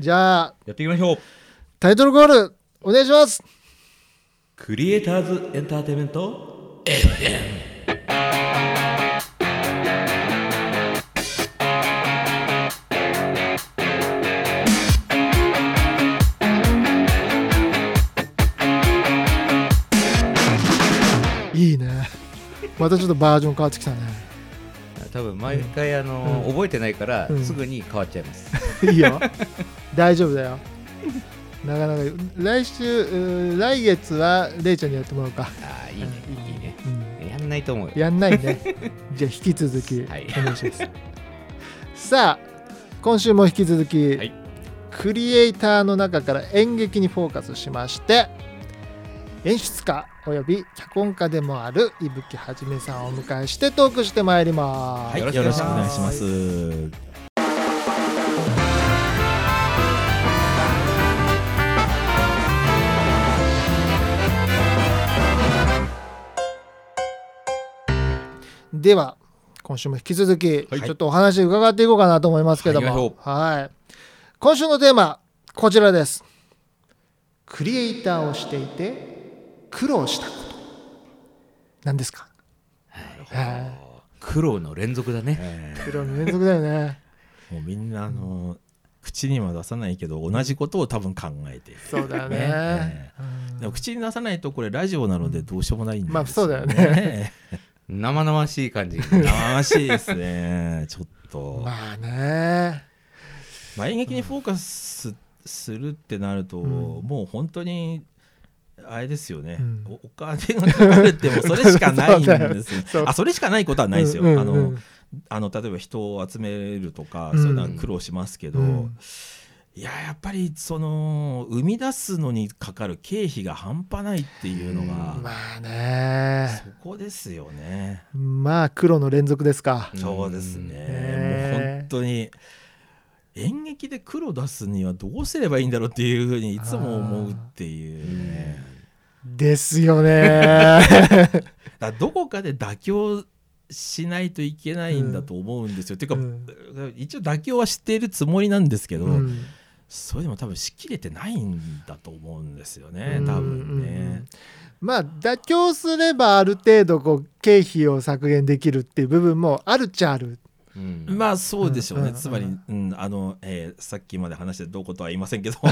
じゃあやっていきましょう。タイトルコールお願いします。クリエイターズエンターテインメント。いいね。またちょっとバージョン変わってきたね。多分毎回あの、うん。覚えてないから、うん。すぐに変わっちゃいます。いいよ大丈夫だよ。なかなか。来週来月はレイちゃんにやってもらおうか、ああいいねうんいいね。うん。やんないと思うよ。やんないね。じゃあ引き続きはい。お願いします、さあ今週も引き続き、はい。クリエイターの中から演劇にフォーカスしまして演出家および脚本家でもある伊吹はじめさんをお迎えしてトークしてまいります、はいよろしくお願いします。では今週も引き続き、はい。ちょっとお話伺っていこうかなと思いますけども。はいはい。今週のテーマこちらです。クリエイターをしていて苦労したこと。何ですか？はい。苦労の連続だね。え苦労の連続だよね。ーもうみんなあの口には出さないけど同じことを多分考えている。そうだよね。ね。うん。でも口に出さないとこれラジオなのでどうしようもないんですまあそうだよね。生々しい感じ。生々しいですね。ちょっと。まあね。まあ、演劇にフォーカスするってなると、うん。もう本当にあれですよね、うん。おお金がかかるってもうそれしかないんですよ あそれしかないことはないですよ、うんうんあのうん。あの例えば人を集めるとか、うん。そういうのは苦労しますけど、うんいややっぱりその生み出すのにかかる経費が半端ないっていうのが、まあね。そこですよね。まあ苦労の連続ですか。うんそうですね、ね。もう本当に演劇で黒出すにはどうすればいいんだろうっていうふうにいつも思うっていうね。ですよね。だどこかで妥協しないといけないんだと思うんですよ、ていうか、うん。一応妥協はしているつもりなんですけど、うんそれでも多分しきれてないんだと思うんですよねうん多分ね。まあ妥協すればある程度こう経費を削減できるっていう部分もあるっちゃある。うん。まあそうでしょうね、うん。つまり、うんあのえーさっきまで話してどうことは言いませんけど あ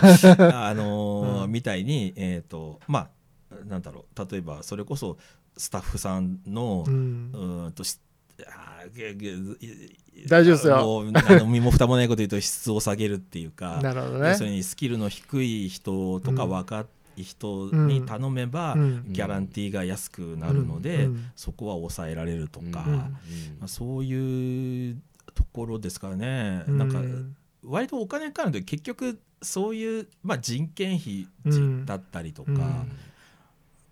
のーうん。みたいにえっ、とまあなんだろう。例えばそれこそスタッフさんのううん。ーんと大丈夫ですよ。もうあの身も蓋もないこと言うと質を下げるっていうかなるほど要するねにスキルの低い人とかうん若い人に頼めば、うんギャランティーが安くなるので、うんそこは抑えられるとか、うんまあ、そういうところですからね、うん。なんか割とお金かかると結局そういう、まあ、人件費うん。だったりとうん。か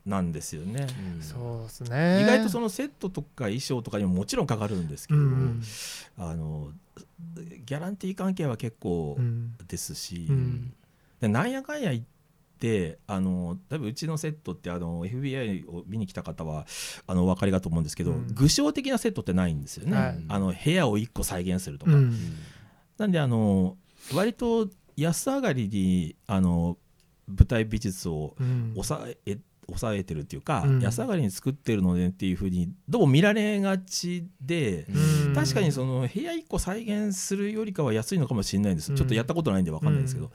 なんですよね。そうですね。意外とそのセットとか衣装とかにももちろんかかるんですけど、うんあのギャランティー関係は結構うん。ですし、うん。でなんやかんや言ってあの例えばうちのセットってあの FBI を見に来た方はあのお分かりかと思うんですけど、うん。具象的なセットってないんですよね、はい。あの部屋を1個再現するとか、うん。なんであの割と安上がりにあの舞台美術をうん。抑え抑えてるっていうか、うん。安上がりに作ってるのでっていうふうにどうも見られがちで、うん。確かにその部屋1個再現するよりかは安いのかもしれないんです、うん。ちょっとやったことないんで分かんないですけど、うん。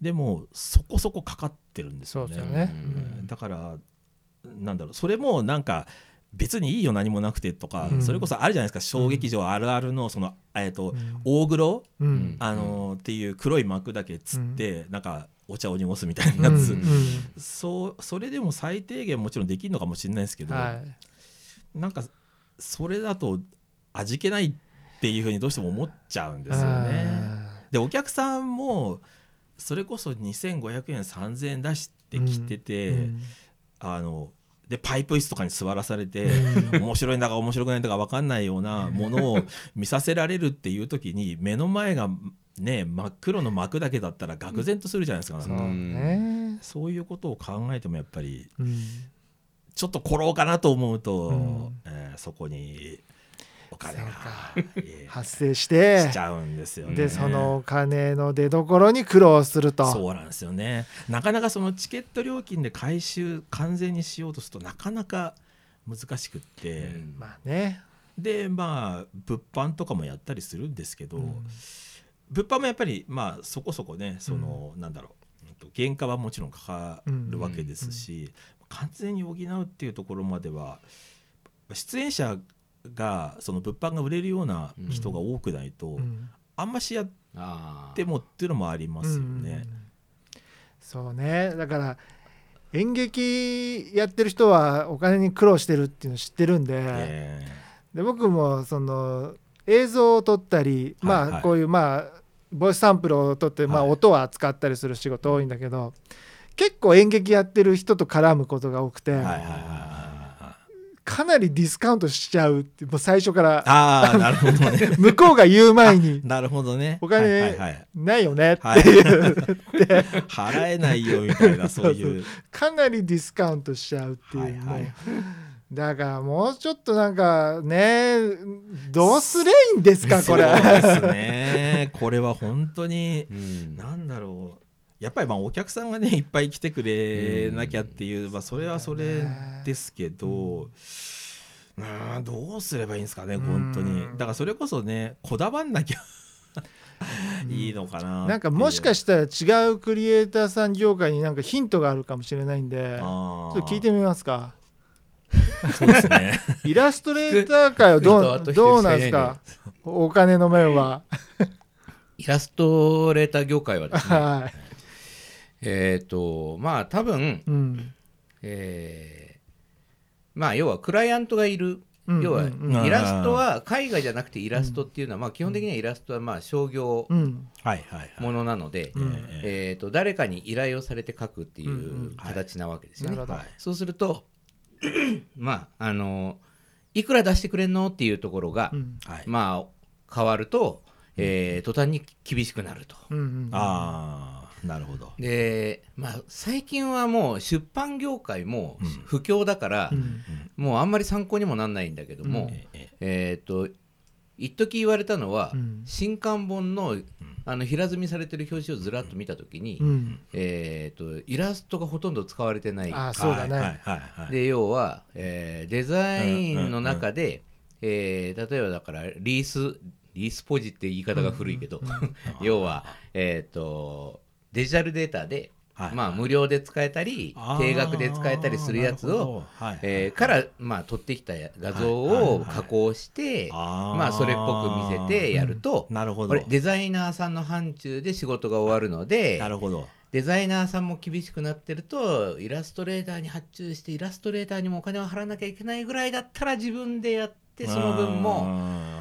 でもそこそこかかってるんですよね。よね。うん。だからなんだろうそれもなんか別にいいよ何もなくてとか、うん。それこそあるじゃないですか。小劇場あるあるのその、えーとうん。大黒、うん。あのーっていう黒い幕だけつって、なんかお茶を濁すみたいなやつ、うんそうそれでも最低限もちろんできるのかもしれないですけど、うんはい。なんかそれだと味気ないっていうふうにどうしても思っちゃうんですよね。でお客さんもそれこそ2500円3000円出してきてて、うん。あのでパイプ椅子とかに座らされて、うん。面白いんだか面白くないんだか分かんないようなものを見させられるっていう時に目の前がね真っ黒の幕だけだったら愕然とするじゃないですか、そうね。そういうことを考えてもやっぱりうん。ちょっと転ろうかなと思うと、うん。えーそこにお金が 発生してしちゃうんですよね。でそのお金の出所に苦労すると。そうなんですよね。なかなかそのチケット料金で回収完全にしようとするとなかなか難しくって、うん。まあね、でまあ物販とかもやったりするんですけど、うん物販もやっぱりまあそこそこねその、なんだろう原価はもちろんかかるわけですし、完全に補うっていうところまでは出演者がその物販が売れるような人が多くないと、うん。あんましやっあてもっていうのもありますよね。うんそうね。だから演劇やってる人はお金に苦労してるっていうの知ってるんで,、えで僕もその映像を撮ったり、まはいはい。あこういうまあボイスサンプルを撮って、まあ、はい。音を扱ったりする仕事多いんだけど結構演劇やってる人と絡むことが多くて、えはいはいはいはいはい。かなりディスカウントしちゃうってもう最初からああなるほどね。向こうが言う前になるほどね。お金はいはいはい。ないよねって。はい。いう、払えないよみたいなそういう。かなりディスカウントしちゃうっていう、はいはいだからもうちょっとなんかねどうすりゃいいんですかこれそうですね。これ。は本当にうん。なんだろう。やっぱりまあお客さんがねいっぱい来てくれなきゃっていう、まあそれはそれですけど。うんどうすればいいんですかね本当に。うんだからそれこそねこだわんなきゃいいのかななんかもしかししたら違うクリエイターさん業界になんかヒントがあるかもしれないんでちょっと聞いてみますかそうですね。イラストレーター界はどうどうなんですか？お金の面は。イラストレーター業界はですね。はい。えっとまあ多分うん。えーまあ要はクライアントがいる。うん要はイラストは絵画じゃなくてイラストっていうのはまあ基本的にはイラストはまあ商業ものなのでうん。ええーと誰かに依頼をされて描くっていう形なわけですよね。なるほど。はいそうすると まああのいくら出してくれんのっていうところがうん。はい。まあ変わるとえー途端に厳しくなると。うんうんああなるほど。でまあ最近はもう出版業界もうん。不況だから、うん。もうあんまり参考にもなんないんだけども、うん。えええっ、と一時言われたのは、うん。新刊本のあの平積みされてる表紙をずらっと見た時に、うん。えー、とイラストがほとんど使われてない。ああそうだね、はい。はい。はい。はい。で要は、えーデザインの中で、えー例えばだからリースリースポジって言い方が古いけど、要は、えー、とデジタルデータで、はい。まあ、無料で使えたり定額で使えたりするやつを、はい。えーから、まあ、撮ってきた画像を加工して、あー。まあ、それっぽく見せてやると、なるほど。これデザイナーさんの範疇で仕事が終わるのでなるほど。デザイナーさんも厳しくなってるとイラストレーターに発注してイラストレーターにもお金を払わなきゃいけないぐらいだったら自分でやってその分も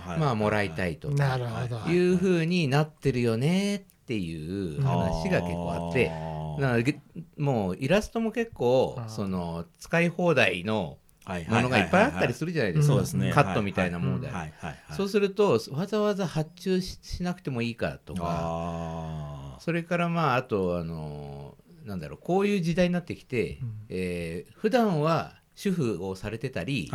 まあもらいたいとなるほど。いうふうになってるよねっていう話が結構あってもうイラストも結構その使い放題のものがいっぱいあったりするじゃないですか。カットみたいなもので。そうするとわざわざ発注ししなくてもいいかとか。あそれからまああとあのなんだろうこういう時代になってきて、うん。えー普段は主婦をされてたり、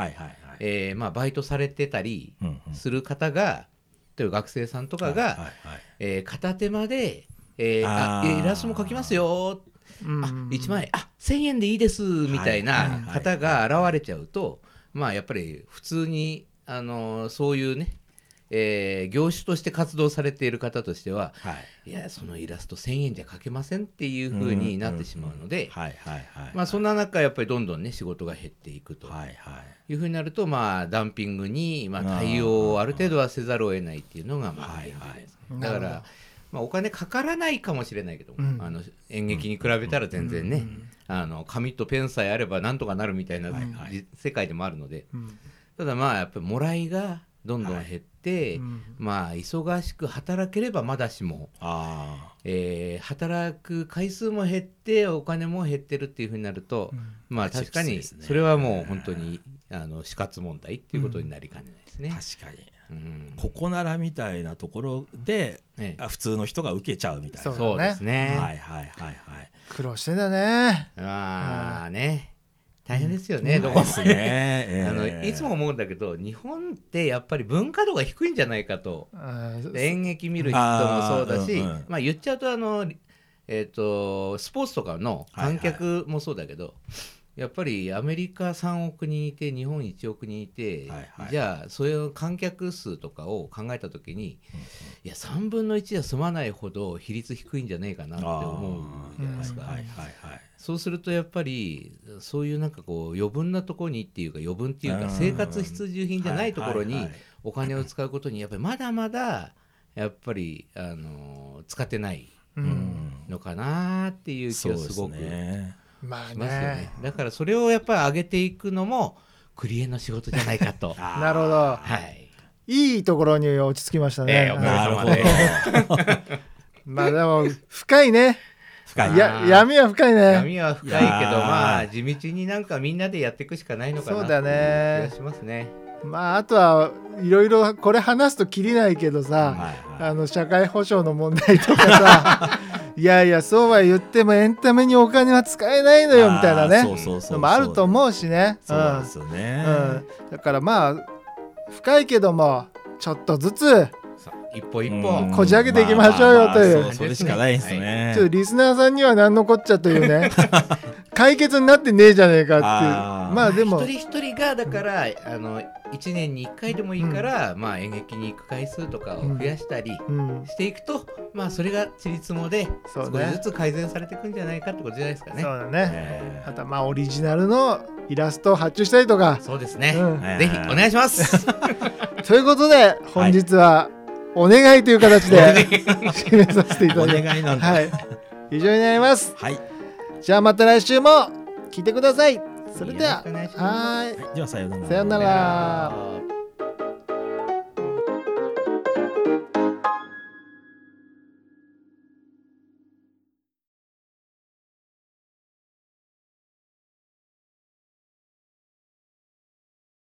えーまあ、バイトされてたりする方が、例えば学生さんとかが、はいはいはい。えー片手間で、えーあイラストも描きますよ、うん。あ1万円あ1000円でいいですみたいな方が現れちゃうと、まあやっぱり普通に、あのーそういうね、えー業種として活動されている方としてははい。いやそのイラスト1000円じゃ描けませんっていう風になってしまうので、そんな中やっぱりどんどんね仕事が減っていくと。はいはいい。う風になるとまあダンピングにまあ対応をある程度はせざるを得ないっていうのがまあはい現状ですはいだからまあお金かからないかもしれないけど、うん。あの演劇に比べたら全然ね、あの紙とペンさえあればなんとかなるみたいな、世界でもあるので。うん。ただまあやっぱりもらいがどんどん減って、うん。まあ忙しく働ければまだしもあえー働く回数も減ってお金も減ってるっていうふうになると、まあ確かにそれはもう本当にあの死活問題っていうことになりかねないですね。あ確かに。うん。ここならみたいなところでねあ普通の人が受けちゃうみたいな。そうですね。はいはいはいはい苦労してんだねまあね大変ですよね、どこもね。え あのえいつも思うんだけど日本ってやっぱり文化度が低いんじゃないかと。演劇見る人もそうだしうんうん。まあ言っちゃうとあの、えー、とスポーツとかの観客もそうだけど、やっぱりアメリカ3億人いて日本1億人いて、はいはいじゃあそういう観客数とかを考えた時に、いや3分の1じゃ済まないほど比率低いんじゃねえかなって思うじゃないですか。はいはいはい。そうするとやっぱりそういうなんかこう余分なところにっていうか余分っていううんか生活必需品じゃないところにお金を使うことにやっぱりまだまだやっぱりあの使ってないうんのかなっていう気がすごく。まあますよね。ね。だからそれをやっぱり上げていくのもクリエの仕事じゃないかと。なるほど。はい。いいところに落ち着きましたね。ええおかげなるほどさまあでも深いね。深い。いや闇は深いね。闇は深いけどまあ地道になんかみんなでやっていくしかないのかなそうだね気がしますね。まああとはいろいろこれ話すときりないけどさ、はいはい。あの社会保障の問題とかさ いやいやそうは言ってもエンタメにお金は使えないのよみたいなね。そうそうそうそう。のもあると思うしね。そうなんですよね。うん。うん、だからまあ深いけどもちょっとずつ一歩一歩、うんこじ開けていきましょうよという。まあまあまあそそれしかないですね。ちょっとリスナーさんには何のこっちゃというね 解決になってねえじゃねえかっていう。まあでも。一人一人がだからあの1年に1回でもいいから、まあ、演劇に行く回数とかを増やしたりうん。していくと、まあそれがちりつもで少しずつ改善されていくんじゃないかってことじゃないですかね。そうだね。えあとはまあオリジナルのイラストを発注したりとか。そうですね、うん。ー。ぜひお願いします。ということで本日はお願いという形で 締めさせていたおだき願いなんだ。はい。以上になります。はい。じゃあまた来週も聞いてください。それでは。はーい。ではさようなら。さようなら